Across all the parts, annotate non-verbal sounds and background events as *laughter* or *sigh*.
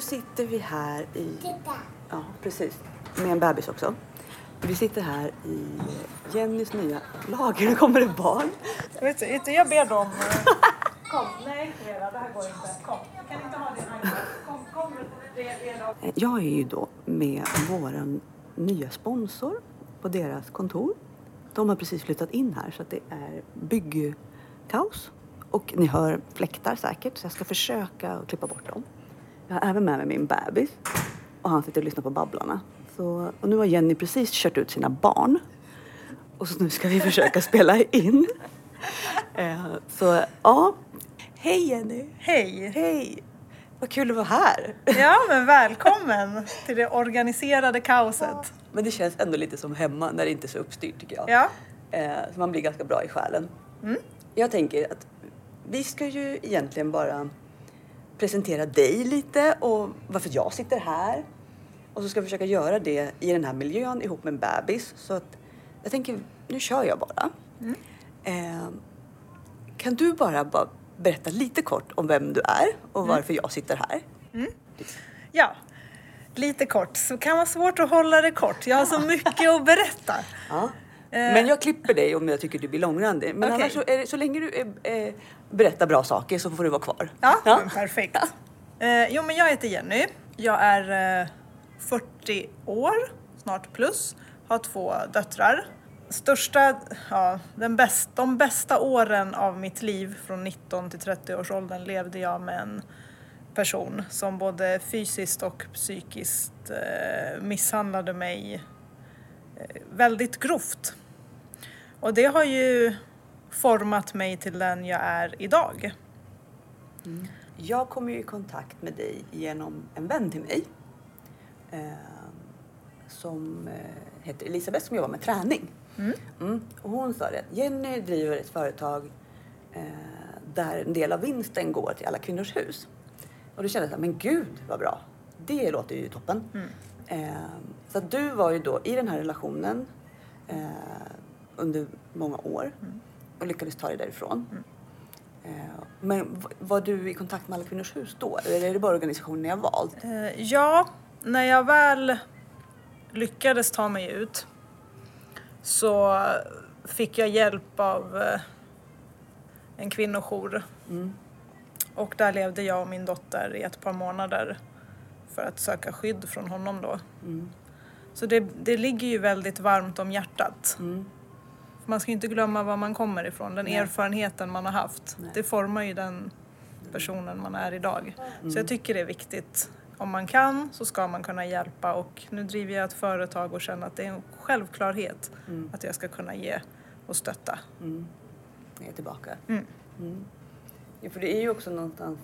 nu sitter vi här i... Ja, precis. Med en bebis också. Vi sitter här i Jennys nya lager. Nu kommer det barn. Vet du, jag ber dem... eh, *laughs* Kom, nej Vera, det här går inte. Kom, jag kan inte ha iPad. Kom, kom. Eh, Jag är ju då med våran nya sponsor på deras kontor. De har precis flyttat in här så att det är byggkaos. Och ni hör fläktar säkert så jag ska försöka klippa bort dem. Jag har även med mig min bebis och han sitter och lyssnar på Babblarna. Så, och nu har Jenny precis kört ut sina barn. Och så nu ska vi *laughs* försöka spela in. Eh, så ja, hej Jenny! Hej! Hej! Vad kul att vara här! Ja, men välkommen till det organiserade kaoset. Men det känns ändå lite som hemma när det inte är så uppstyrt tycker jag. Ja, Eh, så man blir ganska bra i själen. Jag tänker att vi ska ju egentligen bara presentera dig lite och varför jag sitter här. Och så ska vi försöka göra det i den här miljön ihop med en bebis. Så att jag tänker, nu kör jag bara. Eh, kan du bara, bara berätta lite kort om vem du är och varför jag sitter här? ja. Lite kort, så kan vara svårt att hålla det kort. Jag har så mycket att berätta. Ja. Men jag klipper dig om jag tycker du blir långrandig. Men Okej. annars så, det, så länge du eh, eh, berättar bra saker så får du vara kvar. Ja, men perfekt. Eh, jo, men jag heter Jenny. Jag är eh, 40 år, snart plus. Har två döttrar. Största, ja, den bäst, de bästa åren av mitt liv från 19 till 30 års åldern levde jag med en person som både fysiskt och psykiskt eh, misshandlade mig eh, väldigt grovt. Och det har ju format mig till den jag är idag. Jag kom ju i kontakt med dig genom en vän till mig. Eh, som eh, heter Elisabeth som jobbar med träning. Mm. Och hon sa det att Jenny driver ett företag eh, där en del av vinsten går till alla kvinnors hus. Och då kände jag så här, men gud vad bra. Det låter ju toppen. Eh, så att du var ju då i den här relationen eh, under många år och lyckades ta dig därifrån. Eh, Men var du i kontakt med Alla Kvinnors Hus då? Eller är det bara organisationen ni har valt? Eh, ja, när jag väl lyckades ta mig ut så fick jag hjälp av eh, en kvinnojour. Och där levde jag och min dotter i ett par månader för att söka skydd från honom då. Så det, det ligger ju väldigt varmt om hjärtat. Man ska inte glömma var man kommer ifrån, den Nej. erfarenheten man har haft. Nej. Det formar ju den personen man är idag. Så jag tycker det är viktigt. Om man kan så ska man kunna hjälpa och nu driver jag ett företag och känner att det är en självklarhet att jag ska kunna ge och stötta. Jag är tillbaka. Mm. Mm. Ja, för det är ju också någonstans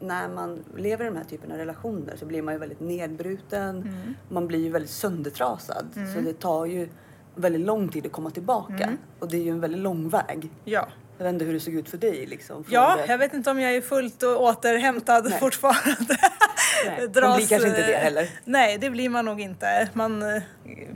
när man lever i de här typen av relationer så blir man ju väldigt nedbruten. Mm. Man blir ju väldigt söndertrasad. Så det tar ju väldigt lång tid att komma tillbaka. Mm. Och det är ju en väldigt lång väg. Ja. Jag vet inte hur det såg ut för dig liksom. Ja, det- jag vet inte om jag är fullt och återhämtad Nej. fortfarande. *laughs* Nej, Dras, blir kanske inte det eh, heller. Nej, det blir man nog inte. Man, eh,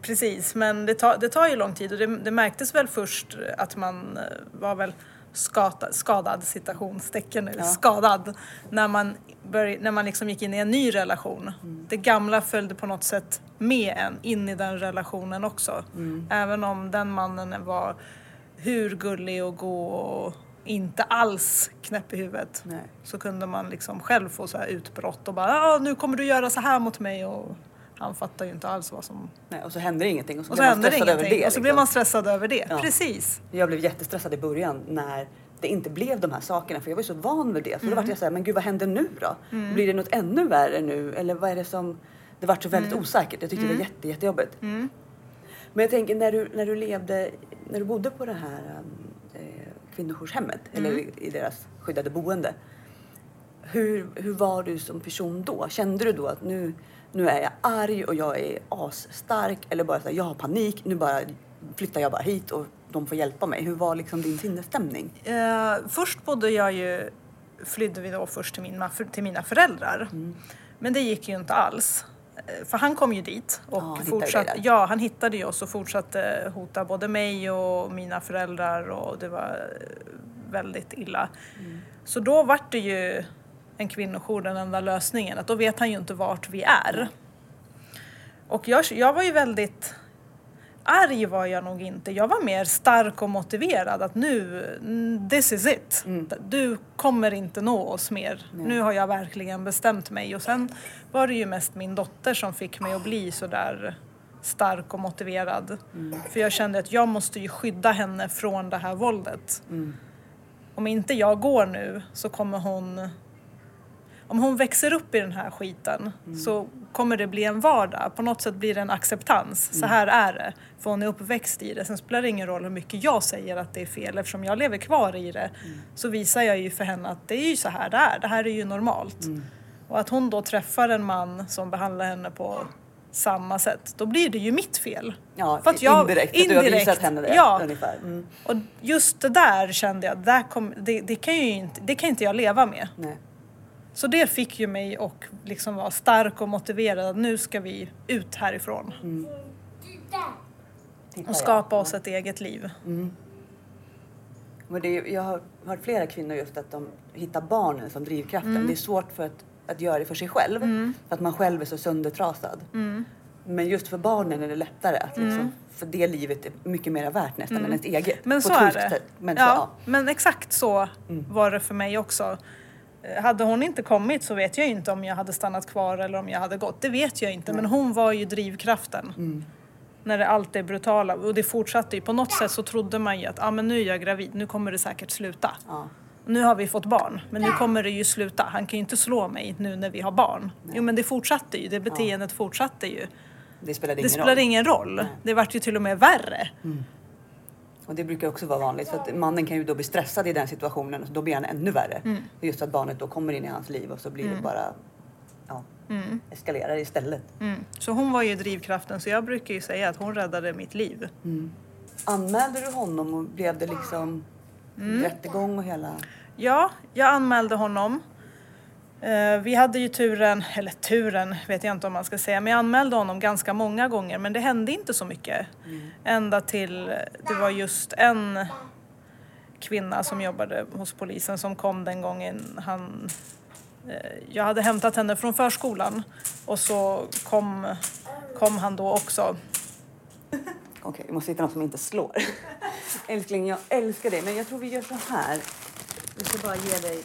precis, men det tar, det tar ju lång tid och det, det märktes väl först att man eh, var väl skadad, skadad citationstecken Ja. skadad, när man, börj, när man liksom gick in i en ny relation. Mm. Det gamla följde på något sätt med en in i den relationen också. Mm. Även om den mannen var hur gullig och god och inte alls knäpp i huvudet Nej. så kunde man liksom själv få så här utbrott och bara ah, nu kommer du göra så här mot mig och han fattar ju inte alls vad som... Nej, och så händer ingenting och så, Och så blir man stressad över det. och så blev liksom. man stressad över det. Ja. Precis. Jag blev jättestressad i början när det inte blev de här sakerna för jag var ju så van vid det. Så då Mm. var jag så här, men gud vad händer nu då? Blir det något ännu värre nu? Eller vad är det som... Det vart så väldigt Mm. osäkert. Jag tyckte det var jätte, jättejobbigt. Men jag tänker när du, när du levde, när du bodde på det här um, eh, kvinnojourshemmet Mm. eller i, i deras skyddade boende. Hur, hur var du som person då? Kände du då att nu, nu är jag arg och jag är asstark eller bara så här, jag har panik, nu bara flyttar jag bara hit och de får hjälpa mig. Hur var liksom din sinnesstämning? Eh, först bodde jag ju, flydde vi då först till mina, till mina föräldrar. Mm. Men det gick ju inte alls. Eh, För han kom ju dit och hittade fortsatte, ja, han hittade ju oss och fortsatte hota både mig och mina föräldrar och det var väldigt illa. Mm. Så då vart det ju en kvinnojour den enda lösningen. Att då vet han ju inte vart vi är. Och jag, jag var ju väldigt arg var jag nog inte. Jag var mer stark och motiverad att nu, mm, this is it. Mm. Du kommer inte nå oss mer. Nu har jag verkligen bestämt mig. Och sen var det ju mest min dotter som fick mig att bli sådär stark och motiverad. För jag kände att jag måste ju skydda henne från det här våldet. Om inte jag går nu så kommer hon om hon växer upp i den här skiten så kommer det bli en vardag. På något sätt blir det en acceptans. Så här är det. För hon är uppväxt i det. Sen spelar det ingen roll hur mycket jag säger att det är fel. Eftersom jag lever kvar i det så visar jag ju för henne att det är ju så här det är. Det här är ju normalt. Och att hon då träffar en man som behandlar henne på samma sätt, då blir det ju mitt fel. Ja, För att jag- indirekt, att du har indirekt, visat henne det ja. ungefär. Mm. Och just det där kände jag, där kom, det, det, kan ju inte, det kan inte jag leva med. Nej. Så det fick ju mig att liksom vara stark och motiverad att nu ska vi ut härifrån Titta, och skapa oss ett eget liv. Men det jag har hört flera kvinnor just att de hittar barnen som drivkraften. Mm. Det är svårt för att, att göra det för sig själv. För att man själv är så söndertrasad. Mm. Men just för barnen är det lättare att liksom, för det livet är mycket mer värt nästan än ens eget. Mm. Men så är det. Men ja, så, ja. Men exakt så var det för mig också. Eh, Hade hon inte kommit så vet jag inte om jag hade stannat kvar eller om jag hade gått. Det vet jag inte. Men hon var ju drivkraften. Mm. När det allt är brutala. Och det fortsatte ju. På något sätt så trodde man ju att ah, men nu är jag gravid, nu kommer det säkert sluta. Ja. Nu har vi fått barn, men nu kommer det ju sluta. Han kan ju inte slå mig nu när vi har barn. Jo men det fortsatte ju, det beteendet fortsatte ju. Det spelade Det ingen spelade roll. ingen roll. Det vart ju till och med värre. Och det brukar också vara vanligt. För att mannen kan ju då bli stressad i den situationen och då blir han ännu värre. Mm. Just att barnet då kommer in i hans liv och så blir det bara ja, eskalerar istället. Mm. Så hon var ju drivkraften, så jag brukar ju säga att hon räddade mitt liv. Anmälde du honom och blev det liksom Mm. rättegång och hela... Ja, jag anmälde honom. Eh, Vi hade ju turen, eller turen vet jag inte om man ska säga, men jag anmälde honom ganska många gånger men det hände inte så mycket. Ända till det var just en kvinna som jobbade hos polisen som kom den gången han eh, jag hade hämtat henne från förskolan och så kom, kom han då också. *laughs* Okej, vi måste hitta något som inte slår. *laughs* Älskling, jag älskar dig, men jag tror vi gör så här. Vi ska bara ge dig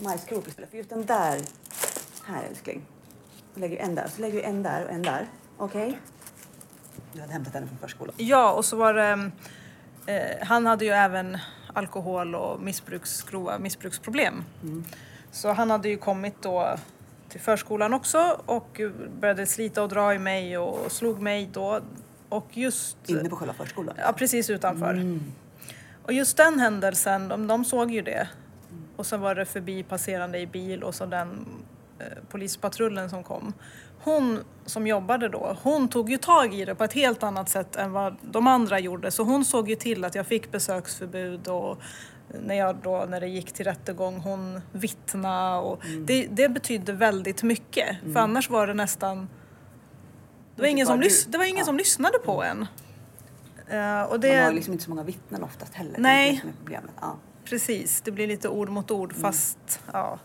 majskrok istället. För just den där, här älskling. Vi lägger en där, så lägger vi en där och en där. Okej? Du hade hämtat henne från förskolan. Ja, och så var det... Eh, han hade ju även alkohol och missbruks, grova missbruksproblem. Så han hade ju kommit då till förskolan också och började slita och dra i mig och slog mig då. Och just... Inne på själva förskolan. Ja, precis utanför. Och just den händelsen, de, de såg ju det. Och sen var det förbi passerande i bil och så den eh, polispatrullen som kom. Hon som jobbade då, hon tog ju tag i det på ett helt annat sätt än vad de andra gjorde. Så hon såg ju till att jag fick besöksförbud och när, jag då, när det gick till rättegång, hon vittna och det, det betydde väldigt mycket. För annars var det nästan det var ingen, Bara som, lys- det var ingen Ja. som lyssnade på en. Eh, och Man det, har liksom inte så många vittnen oftast heller. Nej. Det är det som är problemet. Ja. Precis, det blir lite ord mot ord Mm. fast ja,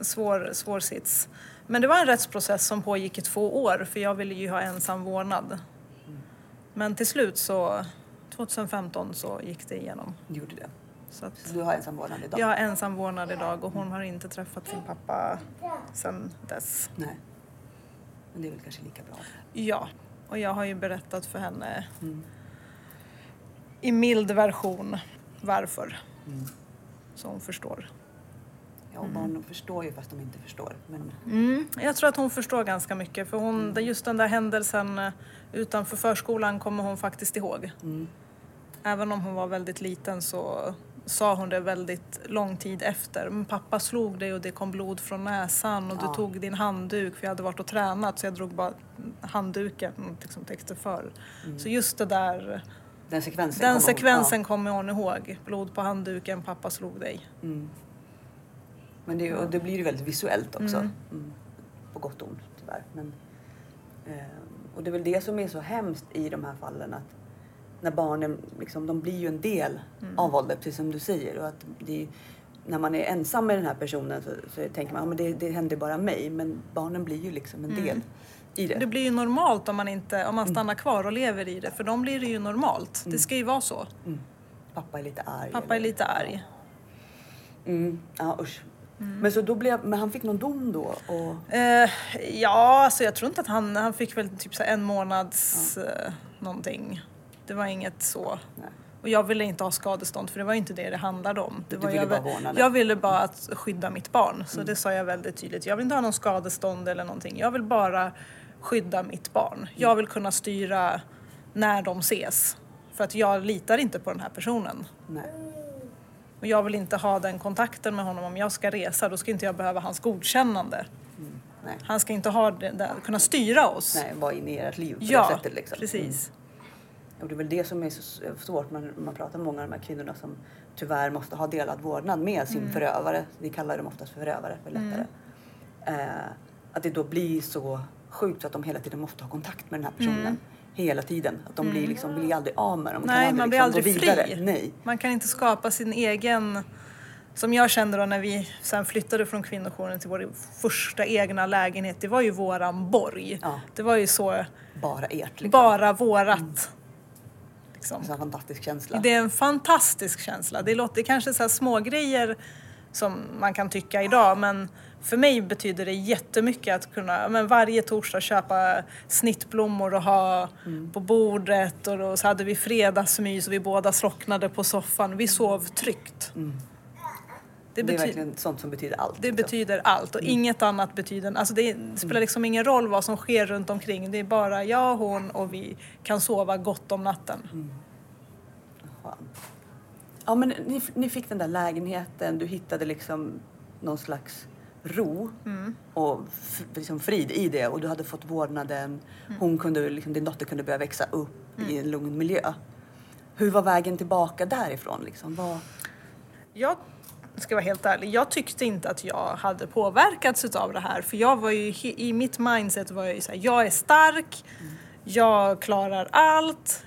svår, svår sits. Men det var en rättsprocess som pågick i två år för jag ville ju ha ensam vårdnad. Mm. Men till slut så, 2015 så gick det igenom. Du gjorde det. Så att du har ensam vårdnad idag? jag har ensam vårdnad idag och hon har inte träffat sin pappa sedan dess. Nej. Men det är väl kanske lika bra. Ja, och jag har ju berättat för henne Mm. i mild version varför. Mm. Så hon förstår. Ja, och barn förstår ju fast de inte förstår. Men Mm, jag tror att hon förstår ganska mycket för hon, just den där händelsen eh, utanför förskolan kommer hon faktiskt ihåg. Mm. Även om hon var väldigt liten så sa hon det väldigt lång tid efter. Men pappa slog dig och det kom blod från näsan och Ja. du tog din handduk för jag hade varit och tränat så jag drog bara handduken liksom täckte för. Så just det där, den sekvensen den hon- sekvensen kommer hon ihåg. Blod på handduken, pappa slog dig. Mm. Men det, och det blir ju väldigt visuellt också. Mm. Mm. På gott och ont tyvärr. Men, eh, och det är väl det som är så hemskt i de här fallen att när barnen liksom, de blir ju en del Mm. av våldet precis som du säger. Och att det, när man är ensam med den här personen så, så tänker man att ja, det, det händer bara mig. Men barnen blir ju liksom en del i det. Det blir ju normalt om man, inte, om man stannar kvar och lever i det. För dem blir det ju normalt. Det ska ju vara så. Pappa är lite arg. Pappa är lite arg. Mm. Ja, usch. Men så då blev, men han fick någon dom då? Och, Eh, ja, alltså jag tror inte att han, han fick väl typ så en månads eh, någonting. Det var inget så. nej. Och jag ville inte ha skadestånd för det var inte det det handlade om. Det Du var ville jag, bara vårdnaden. jag ville bara att skydda mitt barn. Så Mm. det sa jag väldigt tydligt. Jag vill inte ha någon skadestånd eller någonting. Jag vill bara skydda mitt barn. Mm. Jag vill kunna styra när de ses. För att jag litar inte på den här personen. nej. Och jag vill inte ha den kontakten med honom om jag ska resa. Då ska inte jag behöva hans godkännande. nej. Han ska inte ha det, där, kunna styra oss. Nej, vara inne i ert liv på ja, det sättet. Liksom. precis. Och det är väl det som är så svårt när man pratar med många av de här kvinnorna som tyvärr måste ha delad vårdnad med sin förövare. Vi kallar dem oftast för förövare för lättare. Eh, att det då blir så sjukt att de hela tiden måste ha kontakt med den här personen. Hela tiden. Att de blir liksom, blir aldrig av med dem. De Nej, man blir liksom aldrig fri. Nej. Man kan inte skapa sin egen... Som jag kände då när vi sen flyttade från kvinnojouren till vår första egna lägenhet. Det var ju våran borg. Ja. Det var ju så, Bara ert. Liksom. bara vårat. Liksom. Så en fantastisk känsla. Det är en fantastisk känsla. Det låter kanske så här små grejer som man kan tycka idag men för mig betyder det jättemycket att kunna men varje torsdag köpa snittblommor och ha på bordet och då så hade vi fredagsmys och vi båda slocknade på soffan. Vi sov tryggt. Det, det är verkligen sånt som betyder allt. det liksom. betyder allt och inget annat betyder... Alltså det spelar liksom ingen roll vad som sker runt omkring. Det är bara jag, hon och vi kan sova gott om natten. Skönt. Ja, men ni, ni fick den där lägenheten, du hittade liksom någon slags ro Mm. och liksom frid i det och du hade fått vårdnaden. Mm. Hon kunde, liksom, din dotter kunde börja växa upp i en lugn miljö. Hur var vägen tillbaka därifrån? Liksom? Vad, Jag ska vara helt ärlig, jag tyckte inte att jag hade påverkats av det här för jag var ju, i mitt mindset var jag ju såhär, jag är stark, jag klarar allt.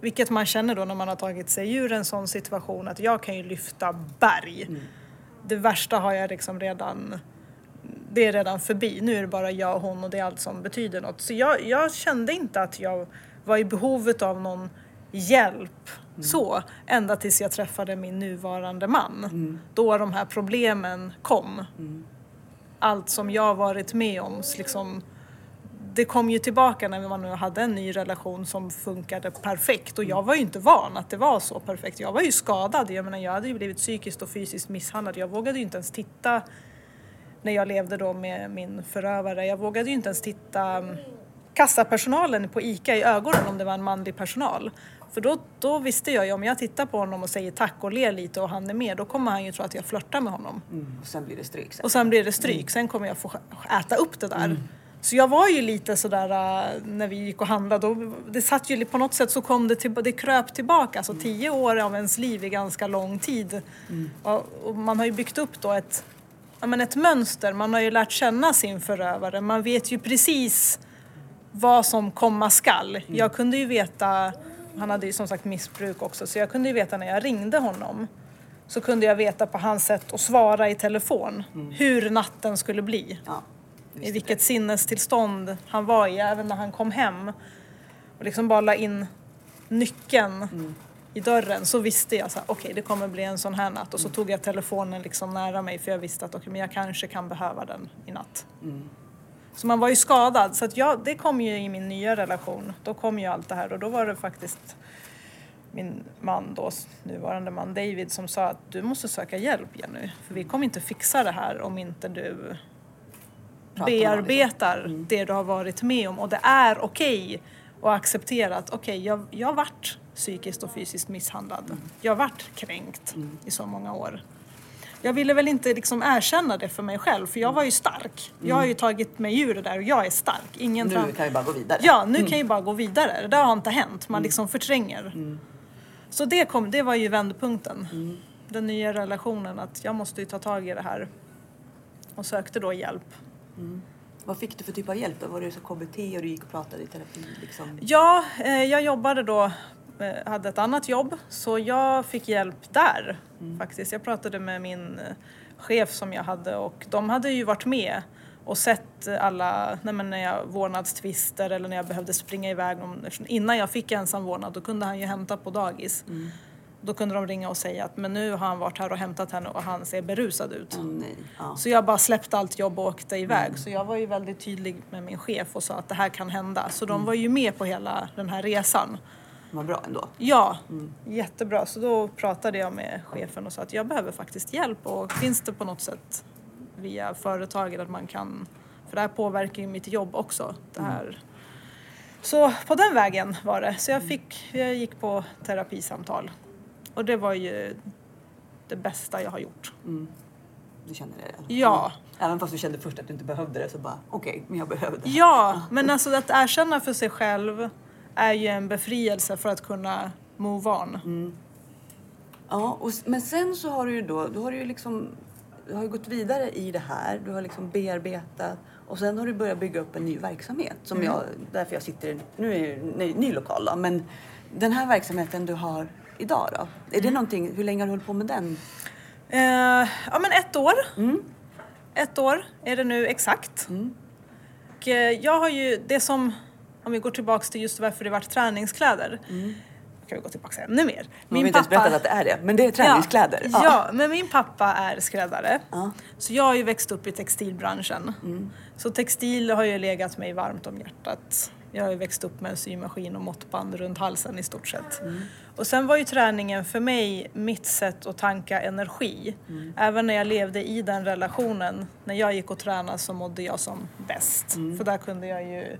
Vilket man känner då när man har tagit sig ur en sån situation att jag kan ju lyfta berg. Det värsta har jag liksom redan, det är redan förbi. Nu är det bara jag och hon och det är allt som betyder något. Så jag, jag kände inte att jag var i behovet av någon hjälp så, ända tills jag träffade min nuvarande man. Då de här problemen kom. Allt som jag varit med om, liksom, det kom ju tillbaka när man nu hade en ny relation som funkade perfekt och jag var ju inte van att det var så perfekt. Jag var ju skadad, jag menar jag hade ju blivit psykiskt och fysiskt misshandlad. Jag vågade ju inte ens titta när jag levde då med min förövare. Jag vågade ju inte ens titta mm, kassapersonalen på ICA i ögonen om det var en manlig personal. För då, då visste jag ju om jag tittar på honom och säger tack och ler lite och han är med, då kommer han ju tro att jag flörtar med honom. mm, och sen blir det stryk sen. Och sen blir det stryk, sen kommer jag få äta upp det där. Så jag var ju lite sådär äh, när vi gick och handlade, och det satt ju på något sätt så kom det, till, det kröp tillbaka. Alltså tio år av ens liv är ganska lång tid. Och, och man har ju byggt upp då ett, ja, men ett mönster, man har ju lärt känna sin förövare. Man vet ju precis vad som komma skall. Jag kunde ju veta, han hade ju som sagt missbruk också, så jag kunde ju veta när jag ringde honom så kunde jag veta på hans sätt att svara i telefon hur natten skulle bli. Ja, I vilket sinnestillstånd han var i, även när han kom hem. Och liksom bara la in nyckeln i dörren så visste jag så här, okej det kommer bli en sån här natt. Och så tog jag telefonen liksom nära mig för jag visste att okej, men jag kanske kan behöva den i natt. Så man var ju skadad. Så att jag, det kom ju i min nya relation. Då kom ju allt det här och då var det faktiskt min man då, nuvarande man David, som sa att du måste söka hjälp Jenny. För vi kommer inte fixa det här om inte du Pratar liksom. bearbetar det du har varit med om. Och det är okej och accepterat. Okej, jag, jag har varit psykiskt och fysiskt misshandlad. Mm. Jag har varit kränkt i så många år. Jag ville väl inte liksom erkänna det för mig själv, för jag var ju stark. Jag har ju tagit mig ur det där och jag är stark. Ingen Mm. Nu kan vi bara gå vidare. Ja, nu kan jag bara gå vidare. Det där har inte hänt. Man liksom förtränger. Så det, kom, det var ju vändpunkten. Den nya relationen, att jag måste ju ta tag i det här. Och sökte då hjälp. Vad fick du för typ av hjälp då? Var det så KBT och du gick och pratade i terapi? Liksom? Ja, eh, jag jobbade då hade ett annat jobb så jag fick hjälp där faktiskt. Jag pratade med min eh, chef som jag hade och de hade ju varit med och sett alla, nej men när jag vårdnadstvister eller när jag behövde springa iväg. Innan jag fick ensam vårdnad då kunde han ju hämta på dagis. Då kunde de ringa och säga att men nu har han varit här och hämtat henne och han ser berusad ut. Nej. Ja. Så jag bara släppte allt jobb och åkte iväg. Så jag var ju väldigt tydlig med min chef och sa att det här kan hända. Så de var ju med på hela den här resan. Vad bra ändå. Ja, jättebra. Så då pratade jag med chefen och sa att jag behöver faktiskt hjälp och finns det på något sätt via företaget att man kan, för det här påverkar ju mitt jobb också. Det här. Så på den vägen var det. Så jag, fick, jag gick på terapisamtal och det var ju det bästa jag har gjort. Du känner det? Ja. Även fast du kände först att du inte behövde det så bara okej, men jag behöver det. Ja, men alltså att erkänna för sig själv är ju en befrielse för att kunna move on. Ja, och, men sen så har du ju då, du har ju liksom, du har ju gått vidare i det här, du har liksom bearbetat och sen har du börjat bygga upp en ny verksamhet som jag, därför jag sitter nu är ju ny, ny lokal då, men den här verksamheten du har idag då, är det någonting, hur länge har du hållit på med den? Eh, ja men ett år. Ett år är det nu exakt. Och eh, jag har ju det som, om vi går tillbaks till just varför det vart träningskläder. kan vi gå tillbaka ännu mer. Man har inte ens berättat att det är det, men det är träningskläder. Ja, ja, men min pappa är skräddare. Ja. Så jag har ju växt upp i textilbranschen. Så textil har ju legat mig varmt om hjärtat. Jag har ju växt upp med en symaskin och måttband runt halsen i stort sett. Och sen var ju träningen för mig mitt sätt att tanka energi. Även när jag levde i den relationen, när jag gick och tränade så mådde jag som bäst. För där kunde jag ju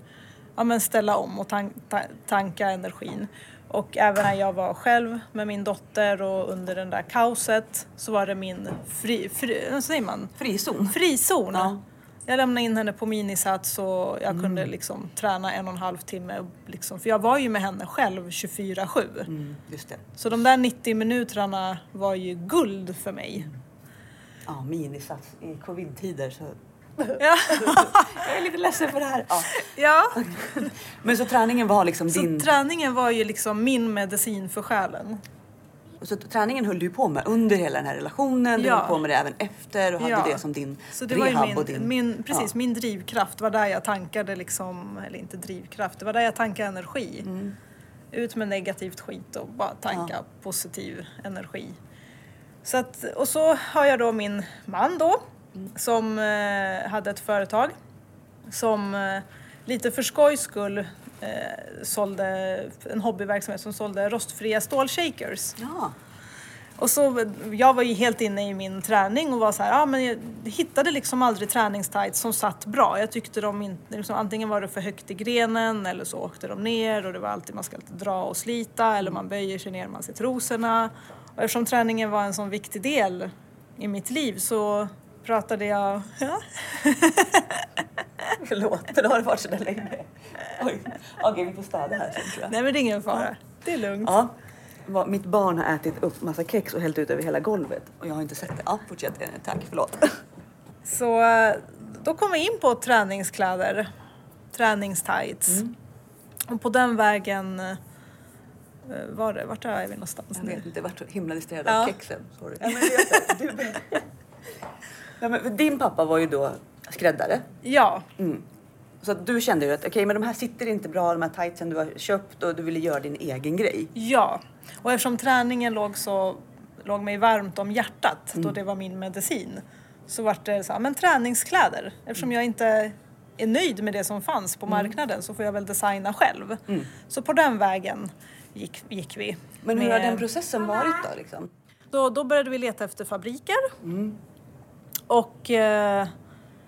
ja, men ställa om och tan- ta- tanka energin. Och även när jag var själv med min dotter och under den där kaoset så var det min fri, fri, vad säger man? Frizon. frizon. Ja. Jag lämnade in henne på minisats och jag kunde liksom träna en och en halv timme. Liksom, för jag var ju med henne själv 24-7. Mm, det. Så de där 90 minuterna var ju guld för mig. Ja, minisats i covid-tider så... Ja. *laughs* Jag är lite ledsen för det här. Ja. ja. *laughs* Men så träningen var liksom Så din... träningen var ju liksom min medicin för själen. Så träningen höll du på med under hela den här relationen, du Ja. höll på med det även efter och hade Ja. det som din Så det var rehab min, och din... min, precis, Ja. min drivkraft var där jag tankade liksom, eller inte drivkraft, det var där jag tankade energi. Mm. Ut med negativt skit och bara tanka positiv energi. Så att, och så har jag då min man då. Som eh, hade ett företag som eh, lite för skojs skull eh, sålde en hobbyverksamhet som sålde rostfria stålshakers. Ja. Och så, jag var ju helt inne i min träning och var så här, ja men jag hittade liksom aldrig träningstights som satt bra. Jag tyckte de inte, liksom, antingen var det för högt i grenen eller så åkte de ner och det var alltid, man ska dra och slita eller man böjer sig ner, man ser trosorna. Och eftersom träningen var en sån viktig del i mitt liv så pratade jag, ja, *laughs* Förlåt, men har det varit sådär länge. Oj. Okej, vi får städa här sen tror jag. nej men det är ingen fara, det är lugnt. Ja. Mitt barn har ätit upp massa kex och hällt ut över hela golvet och jag har inte sett det. Ja, fortsätt. Eh, Tack, förlåt. *laughs* Så då kom jag in på träningskläder, träningstights. Och på den vägen eh, var det, vart är vi någonstans Jag nu? vet inte, jag varit så himla distraherad Ja. av kexen. Sorry. Ja, men det så. Du... *laughs* ja, men din pappa var ju då skräddare. Ja, Mm. Så att du kände ju att okej, men de här sitter inte bra, de här tightsen du har köpt och du ville göra din egen grej. ja. Och eftersom träningen låg så låg mig varmt om hjärtat då det var min medicin så vart det så här, men träningskläder. Eftersom jag inte är nöjd med det som fanns på marknaden så får jag väl designa själv. Så på den vägen gick, gick vi. Men hur har med- den processen varit då? Liksom? Då, då började vi leta efter fabriker. Och eh,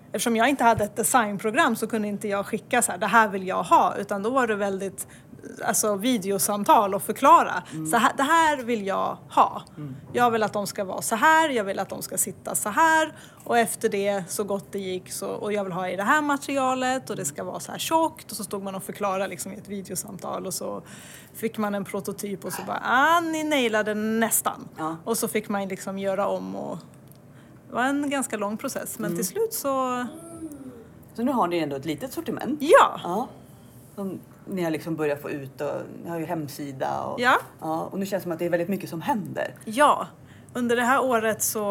eftersom jag inte hade ett designprogram så kunde inte jag skicka så här, det här vill jag ha. Utan då var det väldigt alltså, videosamtal och förklara. Så här, det här vill jag ha. Jag vill att de ska vara så här, jag vill att de ska sitta så här. Och efter det, så gott det gick, så, och jag vill ha i det här materialet och det ska vara så här tjockt. Och så stod man och förklarade liksom, i ett videosamtal och så fick man en prototyp och så bara, ah, ni nailade nästan. Ja. Och så fick man liksom göra om och det var en ganska lång process men till slut så, Så nu har ni ändå ett litet sortiment. ja. Ja. Som ni har liksom börjat få ut och ni har ju hemsida och, Ja. ja, och nu känns det som att det är väldigt mycket som händer. Ja, under det här året så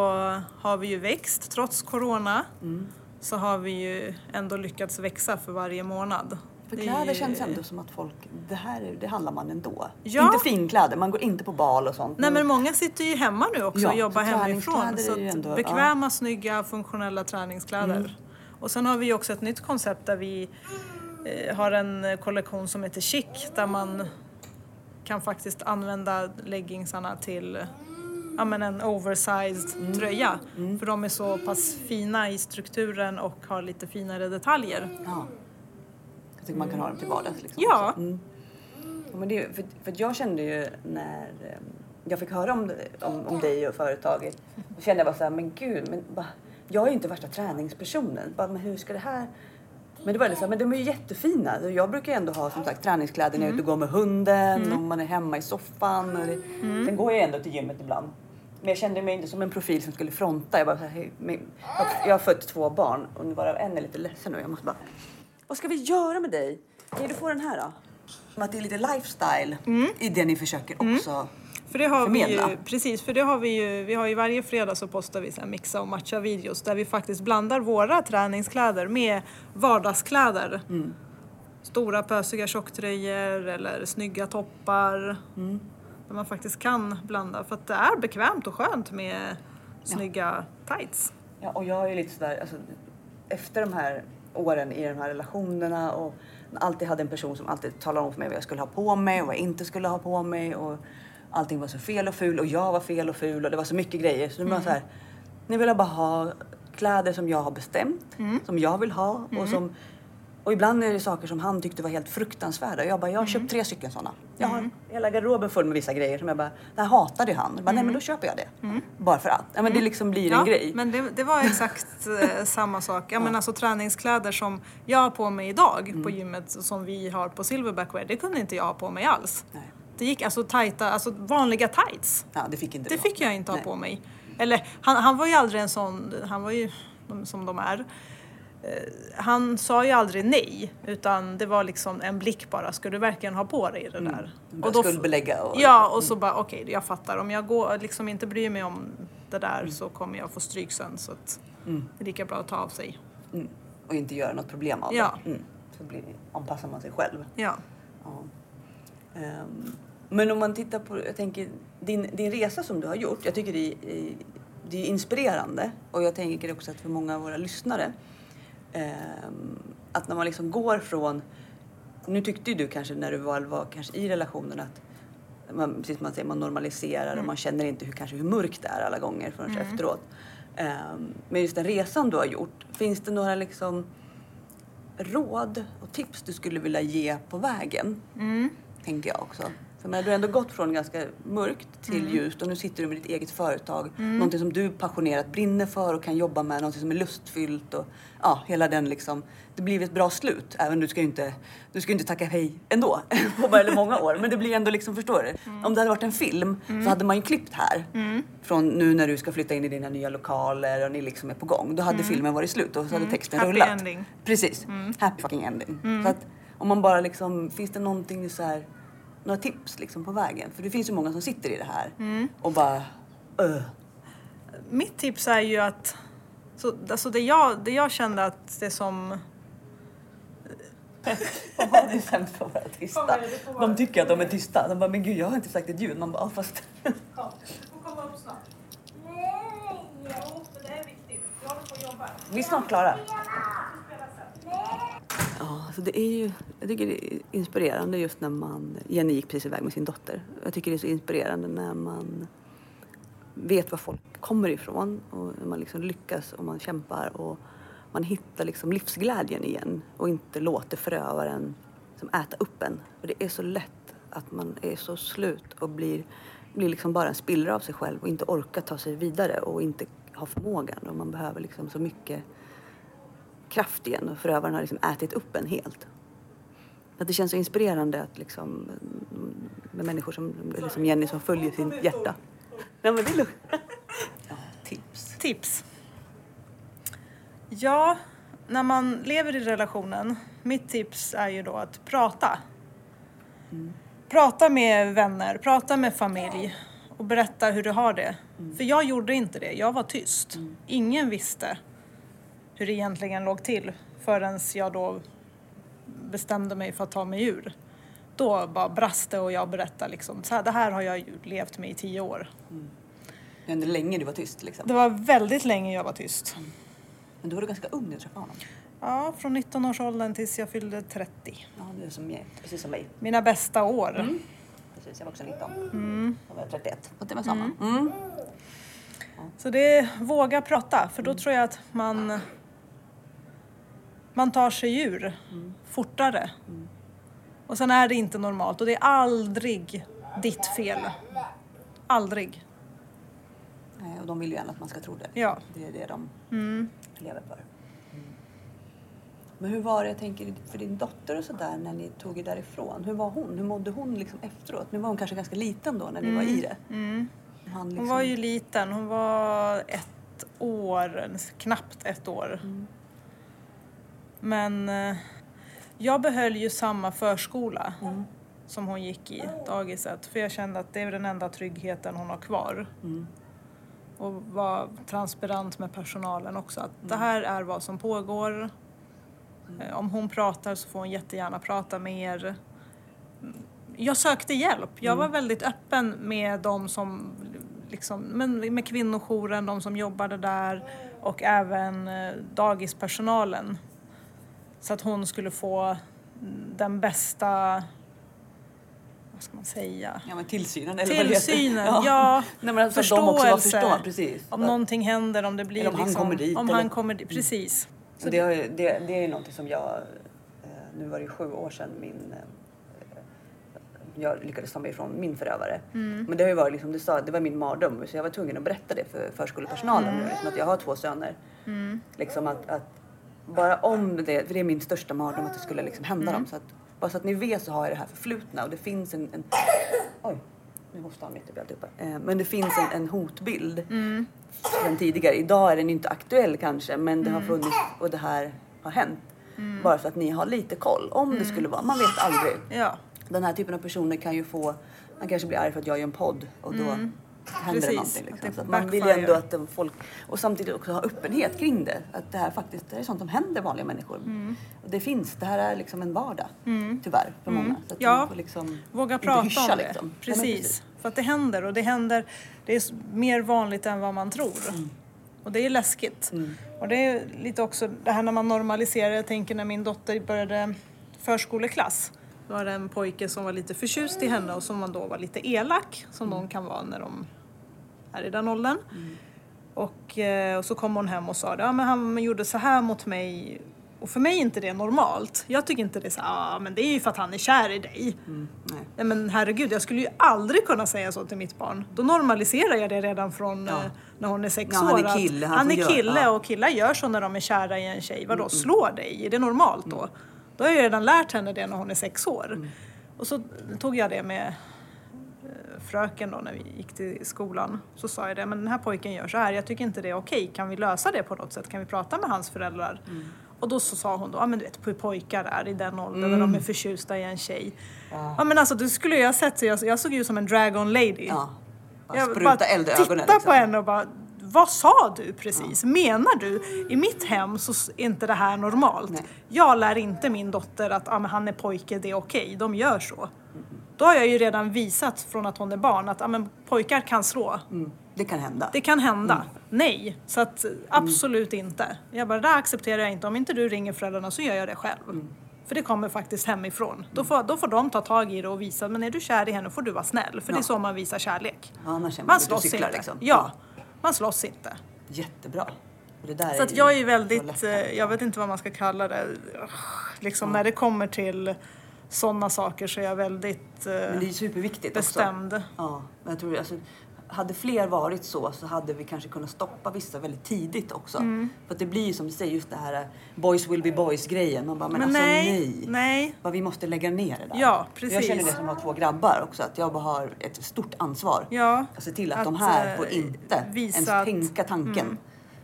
har vi ju växt trots corona. Mm. Så har vi ju ändå lyckats växa för varje månad. För kläder känns ändå som att folk, det här det handlar man ändå. Ja. Inte finkläder, man går inte på bal och sånt. Nej men många sitter ju hemma nu också Ja, och jobbar så hemifrån. Så ändå- bekväma, snygga, funktionella träningskläder. Mm. Och sen har vi ju också ett nytt koncept där vi eh, har en kollektion som heter Chic där man kan faktiskt använda leggingsarna till ja, men en oversized Mm. tröja. För de är så pass fina i strukturen och har lite finare detaljer. Ja. Jag tycker man kan ha dem till vardags. Liksom, Ja. Mm. Ja, men det, för, för att jag kände ju när eh, jag fick höra om, om, om dig och företaget. Då kände jag bara så här, men gud, men bara, jag är ju inte värsta träningspersonen. Bara, men hur ska det här... Men det var här, men de är ju jättefina. Jag brukar ju ändå ha som sagt träningskläder när jag är ute och går med hunden och man är hemma i soffan. Och det, Sen går jag ändå till gymmet ibland. Men jag kände mig inte som en profil som skulle fronta. Jag, bara, jag- har fött två barn och nu bara en är lite ledsen nu. Jag måste bara... Vad ska vi göra med dig? Kan du få den här då? Som att det är lite lifestyle i det ni försöker också. För det har vi Förmedla. ju, precis, för det har vi ju, vi har ju varje fredag så postar vi så här mixa och matcha videos där vi faktiskt blandar våra träningskläder med vardagskläder. Mm. Stora pösiga tjocktröjor eller snygga toppar. Mm. Där man faktiskt kan blanda för att det är bekvämt och skönt med snygga tights. Ja, och jag är lite sådär, alltså, efter de här åren i de här relationerna och alltid hade en person som alltid talade om för mig vad jag skulle ha på mig och vad jag inte skulle ha på mig och allting var så fel och ful och jag var fel och ful och det var så mycket grejer. Så det var så här, nu vill jag bara ha kläder som jag har bestämt, som jag vill ha och som och ibland är det saker som han tyckte var helt fruktansvärda. Jag bara, jag har köpt tre stycken sådana. Jag har hela garderoben full med vissa grejer som jag bara, det här hatade han. Jag bara, nej men då köper jag det. Bara för att. Ja, men det liksom blir en grej. men det, det var exakt eh, *laughs* samma sak. Ja, men alltså träningskläder som jag har på mig idag Mm. på gymmet som vi har på Silverback Wear, det kunde inte jag ha på mig alls. Nej. Det gick alltså tajta, alltså vanliga tights. Ja, det fick inte Det fick jag inte ha Nej. på mig. Eller han, han var ju aldrig en sån, han var ju som de är. Eh, Han sa ju aldrig nej utan det var liksom en blick bara, ska du verkligen ha på dig det där? Och då skuldbelägga och... Ja, och så bara okej, jag fattar. Om jag går, liksom inte bryr mig om det där Mm. så kommer jag få stryk sen. Så att det är lika bra att ta av sig. Mm. Och inte göra något problem av Ja. det. Mm. Så blir, anpassar man sig själv. Ja. Ja. Ehm, men om man tittar på, jag tänker, din, din resa som du har gjort, jag tycker det är, det är inspirerande och jag tänker också att för många av våra lyssnare att när man liksom går från, nu tyckte ju du kanske när du var, var kanske i relationen att man, precis man säger, man normaliserar och man känner inte hur, kanske hur mörkt det är alla gånger förrän efteråt. Ehm, men just den resan du har gjort, finns det några liksom råd och tips du skulle vilja ge på vägen? Tänker jag också. För men du har ändå gått från ganska mörkt till ljust och nu sitter du med ditt eget företag. Någonting som du passionerat brinner för och kan jobba med. Någonting som är lustfyllt och ja, hela den liksom. Det blir ett bra slut. Även du ska ju inte, du ska inte tacka hej ändå *laughs* på väldigt många år. Men det blir ändå liksom, förstår du? Om det hade varit en film så hade man ju klippt här. Från nu när du ska flytta in i dina nya lokaler och ni liksom är på gång. Då hade filmen varit slut och så hade texten Happy rullat. ending. Precis. Happy fucking ending. Så att om man bara liksom, finns det någonting så här, några tips liksom på vägen? För det finns ju många som sitter i det här och bara öh. Mitt tips är ju att, så, alltså det, jag, det jag kände att det som De är sämst på att vara tysta. De tycker att de är tysta. De bara, men gud jag har inte sagt ett ljud. Man bara, "Ja, fast... Ja, du får komma upp snart. Jo, men det är viktigt. Vi är snart klara. Ja, alltså det är ju, jag tycker det är inspirerande just när man, Jenny gick precis iväg med sin dotter. Jag tycker det är så inspirerande när man vet var folk kommer ifrån och när man liksom lyckas och man kämpar och man hittar liksom livsglädjen igen och inte låter förövaren som äta upp en. För det är så lätt att man är så slut och blir, blir liksom bara en spillra av sig själv och inte orkar ta sig vidare och inte har förmågan och man behöver liksom så mycket kraft igen och förövaren har liksom ätit upp en helt. Att det känns så inspirerande att liksom, mm, med människor som, eller som Jenny som följer sin hjärta. Nej men det är lugnt. Ja, tips. Tips? Ja, när man lever i relationen, mitt tips är ju då att prata. Prata med vänner, prata med familj och berätta hur du har det. För jag gjorde inte det, jag var tyst. Ingen visste hur det egentligen låg till förrän jag då bestämde mig för att ta mig ur. Då bara brast det och jag berättade liksom, så här, det här har jag ju levt med i tio år. Det är länge du var tyst liksom. Det var väldigt länge jag var tyst. Men då var du ganska ung när du träffade honom. Ja, från 19-årsåldern tills jag fyllde 30. Ja, du är som. Precis som mig. Mina bästa år. Mm. Precis, jag var också 19. Jag var 31. Och det var samma. Mm. Så det är våga prata, för då tror jag att man, man tar sig ur fortare. Och sen är det inte normalt och det är aldrig ditt fel. Aldrig. Nej, och de vill ju gärna att man ska tro det. Ja. Det är det de lever för. Men hur var det, jag tänker, för din dotter och sådär när ni tog er därifrån? Hur var hon? Hur mådde hon liksom efteråt? Nu var hon kanske ganska liten då när ni var i det. Han Hon liksom, var ju liten, hon var ett år, knappt ett år. Men eh, jag behöll ju samma förskola som hon gick i, dagiset. För jag kände att det är den enda tryggheten hon har kvar. Och vara transparent med personalen också. Att det här är vad som pågår. Eh, Om hon pratar så får hon jättegärna prata med er. Jag sökte hjälp. Jag var väldigt öppen med de som liksom, men med kvinnojouren, de som jobbade där och även eh, dagispersonalen. Så att hon skulle få mm, den bästa, vad ska man säga? Ja men tillsynen eller vad det. Tillsynen, ja. *laughs* Nej, men alltså, de också var förståelse. förstå, precis. Om någonting händer, om det blir Eller om han liksom, kommer dit, Om eller- han kommer dit, precis. Så det, det, det är någonting som jag, eh, nu var det ju sju år sedan min, eh, jag lyckades ta mig ifrån min förövare. Mm. Men det har ju varit, liksom, du sa, det var min mardröm så jag var tvungen att berätta det för förskolepersonalen Mm. liksom, att jag har två söner. Liksom att, att bara om det, för det är min största mardröm att det skulle liksom hända Mm. dem. Så att, bara så att ni vet så har jag det här förflutna och det finns en, en oj, nu hostar han mitt uppe. Eh, men det finns en, en hotbild Mm. sen tidigare. Idag är den inte aktuell kanske men det har Mm. funnits och det här har hänt. Bara så att ni har lite koll om Mm. det skulle vara, man vet aldrig. Ja, Den här typen av personer kan ju få, man kanske blir arg för att jag gör en podd och då händer Mm. Precis, någonting. att Liksom. Så att man vill ju ändå att folk, och samtidigt också ha öppenhet kring det. Att det här faktiskt det är sånt som händer vanliga människor. Mm. Och det finns, det här är liksom en vardag. Tyvärr för många. Så att Ja. liksom våga prata hyscha, om det. liksom. Precis. precis. För att det händer och det händer, det är mer vanligt än vad man tror. Mm. Och det är läskigt. Och det är lite också det här när man normaliserar, jag tänker när min dotter började förskoleklass. Då var det en pojke som var lite förtjust i henne och som man då var lite elak, som Mm. de kan vara när de är i den åldern. Och, eh, och så kom hon hem och sa ja, men han gjorde så här mot mig och för mig är inte det normalt. Jag tycker inte det är så ja men det är ju för att han är kär i dig. Mm, nej. Nej men herregud, jag skulle ju aldrig kunna säga så till mitt barn. Då normaliserar jag det redan från Ja. eh, när hon är sex Ja, han är år. kille, han han är kille ja. Mm, och killar gör så när de är kära i en tjej. Vadå, slår dig? Är det normalt då? Då har jag redan lärt henne det när hon är sex år. Mm. Och så tog jag det med eh, fröken då när vi gick till skolan. Så sa jag det, men den här pojken gör så här, jag tycker inte det är okej. Kan vi lösa det på något sätt? Kan vi prata med hans föräldrar? Mm. Och då så sa hon då, ja men du vet hur pojkar är i den åldern när Mm. de är förtjusta i en tjej. Ja, men alltså du skulle ju ha sett, så jag, jag såg ju som en dragon lady. Ja. Bara Jag spruta eld i titta ögonen. på liksom. henne och bara, vad sa du precis? Menar du, i mitt hem så är inte det här normalt. Nej. Jag lär inte min dotter att ah, men han är pojke, det är okej, de gör så. Då har jag ju redan visat från att hon är barn att ah, men pojkar kan slå. Mm, det kan hända. Det kan hända. Mm. Nej, så att absolut inte. Jag bara, det där accepterar jag inte. Om inte du ringer föräldrarna så gör jag det själv. Mm. För det kommer faktiskt hemifrån. Då, får, då får de ta tag i det och visa, men är du kär i henne får du vara snäll. För det är Ja. så man visar kärlek. Ja, annars Man man slåss inte. liksom. Ja, man slåss inte. Jättebra. Så att jag är väldigt, eh, jag vet inte vad man ska kalla det, liksom när det kommer till sådana saker så är jag väldigt eh, Men det är superviktigt också. bestämd. Ja, men jag tror alltså, hade fler varit så så hade vi kanske kunnat stoppa vissa väldigt tidigt också. Mm. För att det blir ju som du säger just det här eh, boys will be boys grejen. Man bara, men, Men alltså nej, nej. nej. Bara, vi måste lägga ner det där. Ja, Jag precis. känner det som har två grabbar också att jag bara har ett stort ansvar. Ja, Att se till att, att, de här eh, får inte ens att- Mm. tänka tanken.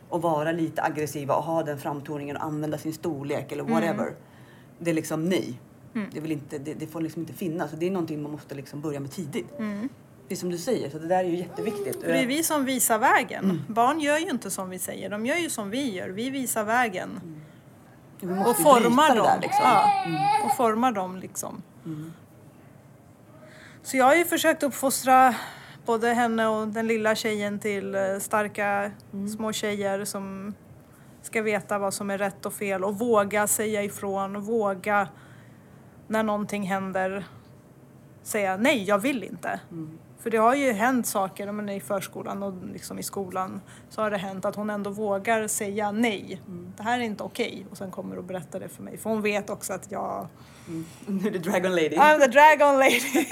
Och vara lite aggressiva och ha den framtoningen och använda sin storlek eller Mm. whatever. Det är liksom nej. Det, är väl inte, det, det får liksom inte finnas. Och det är någonting man måste liksom börja med tidigt. Mm. Det är som du säger, så det där är ju jätteviktigt. För det är vi som visar vägen. Barn gör ju inte som vi säger, de gör ju som vi gör. Vi visar vägen. Vi måste Och formar dem. liksom. Ja, och formar dem liksom. Så jag har ju försökt uppfostra både henne och den lilla tjejen till eh, starka små tjejer som ska veta vad som är rätt och fel och våga säga ifrån och våga när någonting händer säga nej, jag vill inte. För det har ju hänt saker, men i förskolan och liksom i skolan så har det hänt att hon ändå vågar säga nej. Det här är inte okej. Och sen kommer och berättar det för mig. För hon vet också att jag *laughs* Nu är det Dragon Lady. I'm the dragon lady.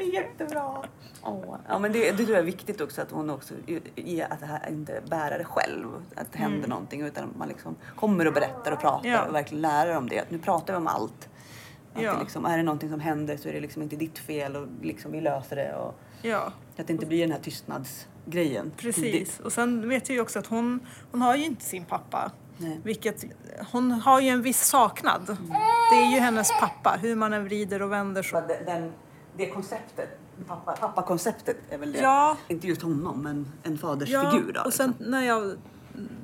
*laughs* *laughs* Jättebra. Åh. Ja men det, det tror jag är viktigt också att hon också i- att det här inte bära det själv. Att det händer någonting utan att man liksom kommer och berättar och pratar Ja. och verkligen lära dem det. Att nu pratar vi om allt. Att Ja. det liksom, är det någonting som händer så är det liksom inte ditt fel och liksom vi löser det. Och ja, att det inte blir den här tystnadsgrejen. tidigt. precis. Och sen vet jag ju också att hon, hon har ju inte sin pappa. Nej. Vilket, hon har ju en viss saknad. Det är ju hennes pappa, hur man än vrider och vänder så. Den, den, det konceptet, pappa, pappa-konceptet är väl det. Ja. Inte just honom men en fadersfigur. då, och sen liksom. när jag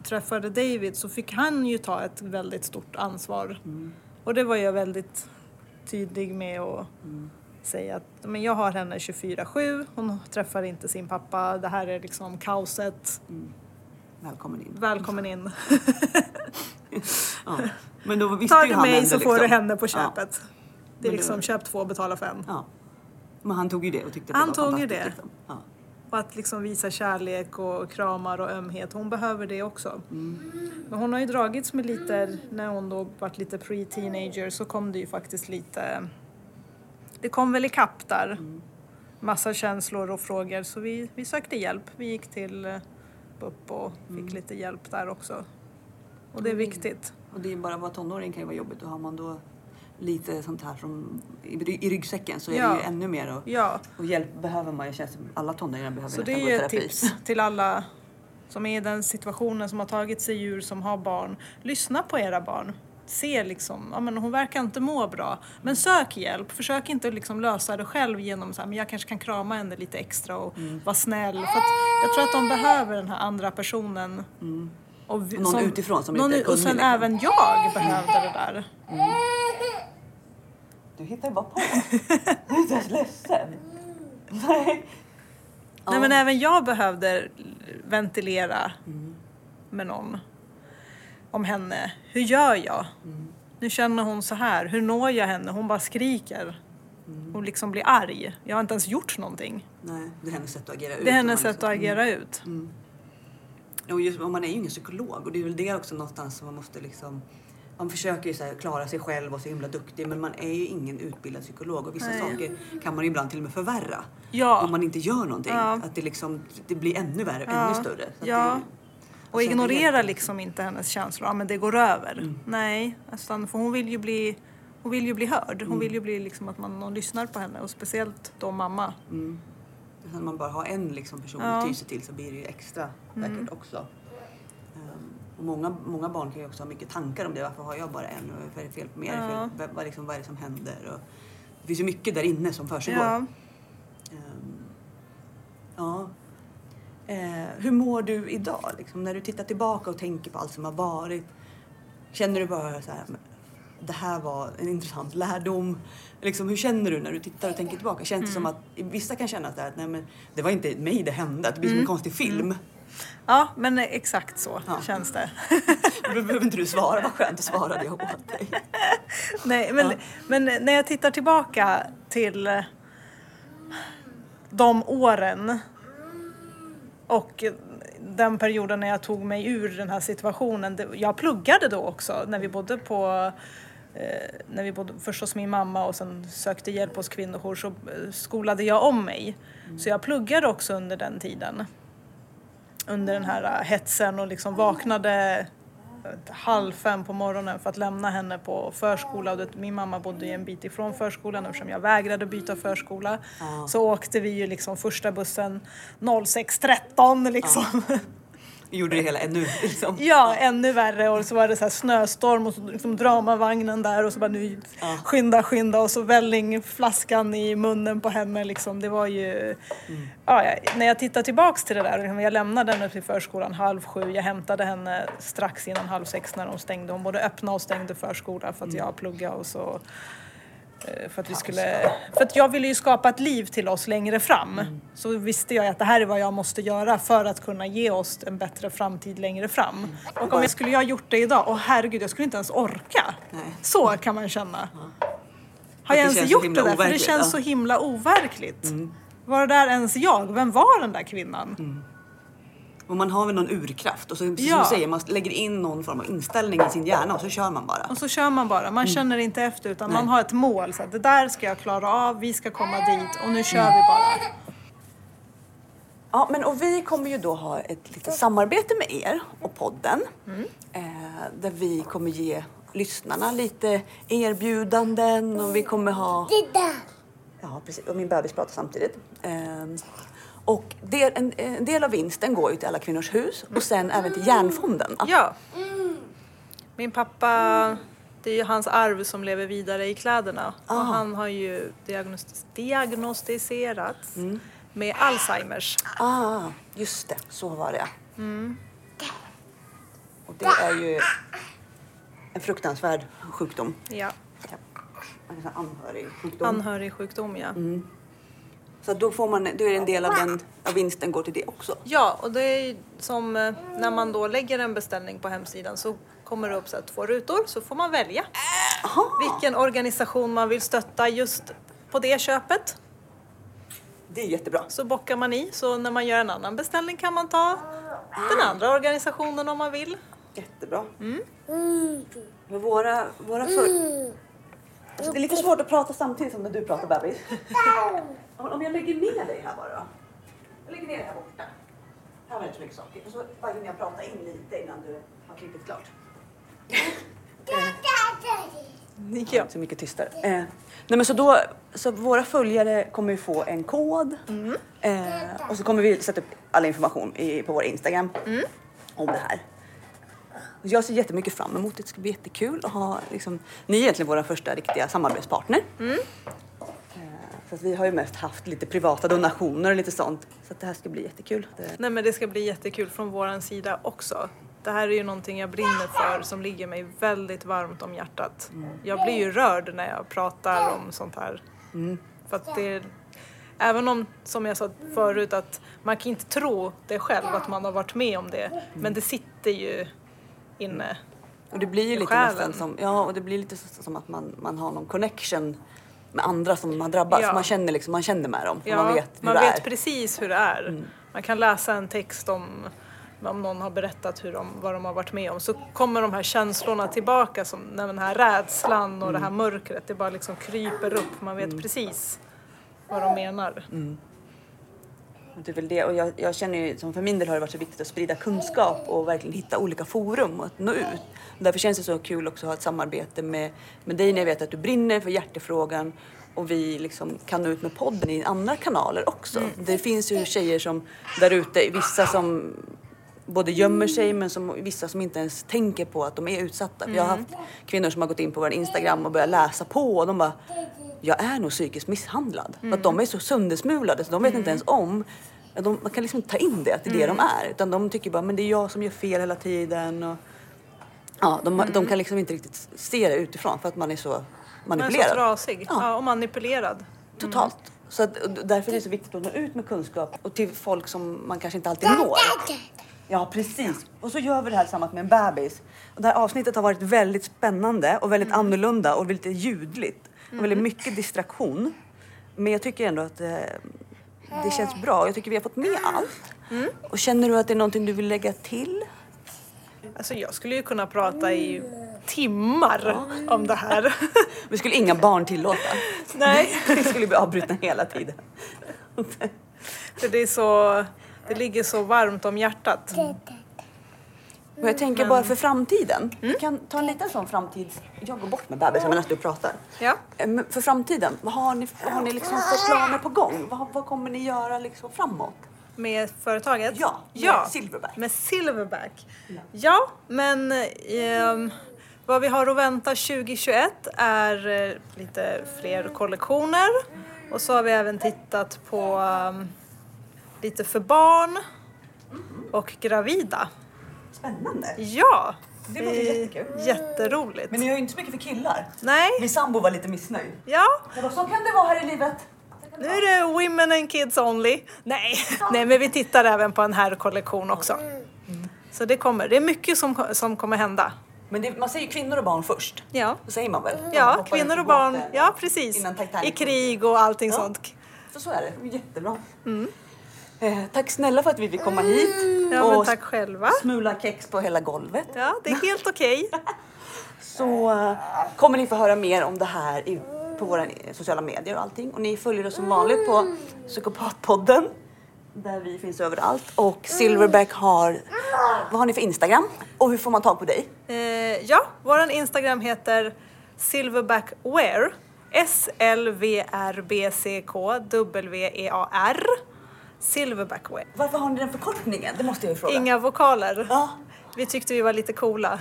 träffade David så fick han ju ta ett väldigt stort ansvar. Mm. Och det var jag väldigt tydlig med att Mm. säga att men jag har henne 24-7, hon träffar inte sin pappa, det här är liksom kaoset, Välkommen in. välkommen in. *laughs* Ja. Men då visste Tar du han mig ändå så får liksom. du henne på Ja. köpet. Det är Men det liksom var- köp två, betala fem. Ja. Men han tog ju det och tyckte Han det var tog ju det. Liksom. Ja. Och att liksom visa kärlek och kramar och ömhet. Hon behöver det också. Men hon har ju dragits med lite, när hon då varit lite pre-teenager så kom det ju faktiskt lite... Det kom väl ikapp där. Massa känslor och frågor så vi, vi sökte hjälp. Vi gick till eh, BUP och fick lite hjälp där också. Och det är viktigt. Och det är bara att vara tonåring kan ju vara jobbigt och har man då lite sånt här som i, i ryggsäcken så är Ja. det ju ännu mer och, Ja, och hjälp behöver man ju. Känns som alla tonåringar behöver så det är ju ett tips till alla som är i den situationen, som har tagit sig djur, som har barn. Lyssna på era barn. Se liksom, ja men hon verkar inte må bra. Men sök hjälp. Försök inte liksom lösa det själv genom så här, men jag kanske kan krama henne lite extra och Mm. vara snäll. För att jag tror att de behöver den här andra personen. Och vi, Mm. Någon utifrån som någon, inte är Och sen liksom. även jag behövde det där. Du hittar ju bara på. *laughs* Du är inte ens ledsen. Nej. Nej men även jag behövde ventilera Mm. med någon om henne. Hur gör jag? Mm. Nu känner hon så här. Hur når jag henne? Hon bara skriker. Mm. Hon liksom blir arg. Jag har inte ens gjort någonting. Nej, det är hennes sätt att agera ut. Det är hennes om man sätt att liksom- agera ut. Och just, och man är ju ingen psykolog och det är väl det också någonstans som man måste liksom man försöker ju så klara sig själv och så himla duktig men man är ju ingen utbildad psykolog och vissa Nej. saker kan man ibland till och med förvärra. Ja. Om man inte gör någonting. Ja. Att det liksom det blir ännu värre, Ja. ännu större. Ja. Och ignorera liksom inte hennes känslor. Ja men det går över. Mm. Nej, utan för hon vill ju bli hon vill ju bli hörd. Mm. Hon vill ju bli liksom att man, någon lyssnar på henne och speciellt då mamma. Mm. Sen man bara har en liksom person Ja. att ty sig till så blir det ju extra Mm. säkert också. Och många, många barn kan ju också ha mycket tankar om det. Varför har jag bara en? Och vad är det fel på mig? Ja. Vad, liksom, vad är det som händer? Och det finns ju mycket där inne som försiggår. Ja. Ehm, ja. Eh, hur mår du idag? Liksom, när du tittar tillbaka och tänker på allt som har varit. Känner du bara så här, "Men det här var en intressant lärdom. Liksom, hur känner du när du tittar och tänker tillbaka? Känns det som att vissa kan känna att nej, men det var inte mig det hände, att det blir som en konstig film. Ja, men exakt så Ja. känns det. Då behöver inte du svara, vad skönt att svara det åt dig. *laughs* Nej, men, Ja. men när jag tittar tillbaka till de åren och den perioden när jag tog mig ur den här situationen. Jag pluggade då också när vi bodde på eh, när vi bodde först hos min mamma och sen sökte hjälp hos kvinnojour så eh, skolade jag om mig. Så jag pluggade också under den tiden. Under den här eh, hetsen och liksom vaknade ett halv fem på morgonen för att lämna henne på förskola. Min mamma bodde ju en bit ifrån förskolan eftersom jag vägrade byta förskola. Ja. Så åkte vi ju liksom första bussen 06.13 liksom. Gjorde det hela ännu liksom. Ja, ännu värre och så var det så här snöstorm och så liksom dramavagnen där och så bara nu Ja. skynda, skynda och så vällingflaskan i munnen på henne liksom. Det var ju... Ja, jag, när jag tittar tillbaks till det där, liksom, jag lämnade henne till förskolan halv sju, jag hämtade henne strax innan halv sex när de stängde. Hon både öppnade och stängde förskolan för att jag pluggade och så för att, vi skulle, för att jag ville ju skapa ett liv till oss längre fram. Så visste jag att det här är vad jag måste göra för att kunna ge oss en bättre framtid längre fram. Och om jag skulle jag ha gjort det idag, åh herregud jag skulle inte ens orka. Nej. Så kan man känna. Har det jag ens gjort det där? För det känns ja. så himla overkligt. Var det där ens jag? Vem var den där kvinnan? Och man har väl någon urkraft och så, precis Ja. som du säger, man lägger in någon form av inställning i sin hjärna och så kör man bara. Och så kör man bara, man känner inte efter utan man Nej. har ett mål. Så att det där ska jag klara av, vi ska komma dit och nu kör vi bara. Ja, men och vi kommer ju då ha ett litet samarbete med er och podden. Eh, där vi kommer ge lyssnarna lite erbjudanden och vi kommer ha... Ja, precis. Och min bebis pratar samtidigt. Eh, och del, en, en del av vinsten går ju till Alla Kvinnors Hus och sen även till Järnfonden. Ja. Min pappa, det är ju hans arv som lever vidare i kläderna. Ah. Och han har ju diagnostis- diagnostiserats med Alzheimers. Ah, just det. Så var det. Och det är ju en fruktansvärd sjukdom. Ja, En sån anhörig sjukdom. anhörigsjukdom ja. Så då, får man, då är det en del av den av vinsten går till det också. Ja, och det är ju som eh, när man då lägger en beställning på hemsidan så kommer det upp så här två rutor så får man välja vilken organisation man vill stötta just på det köpet. Det är jättebra. Så bockar man i så när man gör en annan beställning kan man ta den andra organisationen om man vill. Jättebra. Men våra, våra för... Alltså, det är lite svårt att prata samtidigt som när du pratar bebis. *laughs* Om jag lägger ner dig här bara. Jag lägger ner dig här borta. Här var det inte så mycket saker. Och så bara hinner jag prata in lite innan du har klippt klart. Ja. Så mycket tystare. Eh, nej men så då, så våra följare kommer ju få en kod eh, och så kommer vi sätta upp all information i, på vår Instagram om det här. Jag ser jättemycket fram emot det. Det ska bli jättekul att ha liksom, ni är egentligen våra första riktiga samarbetspartner. Eh, Så att vi har ju mest haft lite privata donationer och lite sånt. Så att det här ska bli jättekul. Det, Nej men det ska bli jättekul från våran sida också. Det här är ju någonting jag brinner för som ligger mig väldigt varmt om hjärtat. Jag blir ju rörd när jag pratar om sånt här. För att det Även om, som jag sa förut, att man kan inte tro det själv att man har varit med om det. Men det sitter ju inne. Och det blir ju lite själen. nästan som, ja, och det blir lite så- som att man, man har någon connection med andra som har drabbats. Ja. Man, känner liksom, man känner med dem. Ja, man vet hur man det vet är. Mm. precis hur det är. Man kan läsa en text om om någon har berättat hur de, vad de har varit med om så kommer de här känslorna tillbaka som när den här rädslan och det Mm. här mörkret det bara liksom kryper upp. Man vet precis vad de menar. Mm. Det är väl det. Och jag, jag känner ju, som för min del har det varit så viktigt att sprida kunskap och verkligen hitta olika forum och att nå ut. Därför känns det så kul också att ha ett samarbete med, med dig när jag vet att du brinner för hjärtefrågan och vi liksom kan nå ut med podden i andra kanaler också. Det finns ju tjejer som där ute, vissa som både gömmer sig men som, vissa som inte ens tänker på att de är utsatta. Jag har haft kvinnor som har gått in på vår Instagram och börjat läsa på och de bara jag är nog psykiskt misshandlad. För att de är så söndersmulade så de vet inte ens om de, man kan liksom inte ta in det, att det är det de är. Utan de tycker bara, men det är jag som gör fel hela tiden. Och, ja, de, de kan liksom inte riktigt se det utifrån för att man är så Man är så manipulerad. trasig Ja. ja. och manipulerad. Totalt. Så att, därför är det så viktigt att nå ut med kunskap och till folk som man kanske inte alltid når. Ja, precis. Och så gör vi det här tillsammans med en bebis. Och det här avsnittet har varit väldigt spännande och väldigt annorlunda och väldigt ljudligt. Och väldigt mycket distraktion. Men jag tycker ändå att eh, det känns bra. Jag tycker vi har fått med allt. Och känner du att det är någonting du vill lägga till? Alltså jag skulle ju kunna prata i timmar om det här. *laughs* Vi skulle inga barn tillåta. Nej, *laughs* Vi skulle bli avbrutna hela tiden. för det är så, det ligger så varmt om hjärtat. Och jag tänker bara för framtiden. Vi kan ta en liten sån framtid. Jag går bort med bebisen medan du pratar. Ja. Eh, men För framtiden, vad har ni, vad har ni liksom för planer på gång? Vad, vad kommer ni göra liksom framåt? Med företaget? Ja, med ja. Silverback. Med Silverback. Ja, men ehm, vad vi har att vänta 2021 är eh, lite fler kollektioner. Och så har vi även tittat på ehm, lite för barn och gravida. Spännande. Ja! Det låter jättekul. Jätteroligt. Men ni har ju inte så mycket för killar. Nej, Min sambo var lite missnöjd. ja. Vadå, så kan det vara här i livet. Nu är det women and kids only. Nej, Nej men vi tittar även på en herrkollektion också. Så det kommer. Det är mycket som, som kommer hända. Men det, man säger kvinnor och barn först. Ja, Så säger man väl? Man ja hoppar kvinnor och barn. Ja, precis. I krig och allting Ja. sånt. Så, så är det. Jättebra. Eh, tack snälla för att vi fick komma hit Ja, men och tack själva. smula kex på hela golvet. Ja, det är helt okej. *laughs* Så eh, kommer ni få höra mer om det här i, på våra sociala medier och allting. Och ni följer oss som vanligt på Psykopatpodden. Där vi finns överallt. Och Silverback har, vad har ni för Instagram? Och hur får man tag på dig? Eh, ja, vår Instagram heter silverbackwear. S-L-V-R-B-C-K-W-E-A-R. Silverbackwear. Varför har ni den förkortningen? Det måste jag ju fråga. Inga vokaler. Ja. Vi tyckte vi var lite coola.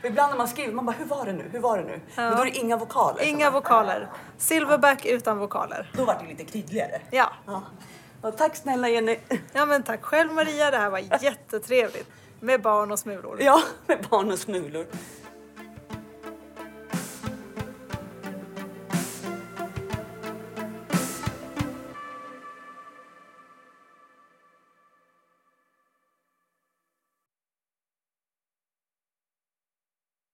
För ibland när man skriver, man bara hur var det nu? Hur var det nu? Men då är det inga vokaler. Inga vokaler. Silverback utan vokaler. Då var det lite tydligare. Ja. Ja. Och tack snälla Jenny. ja, men tack själv Maria. Det här var jättetrevligt. Med barn och smulor. Ja, med barn och smulor.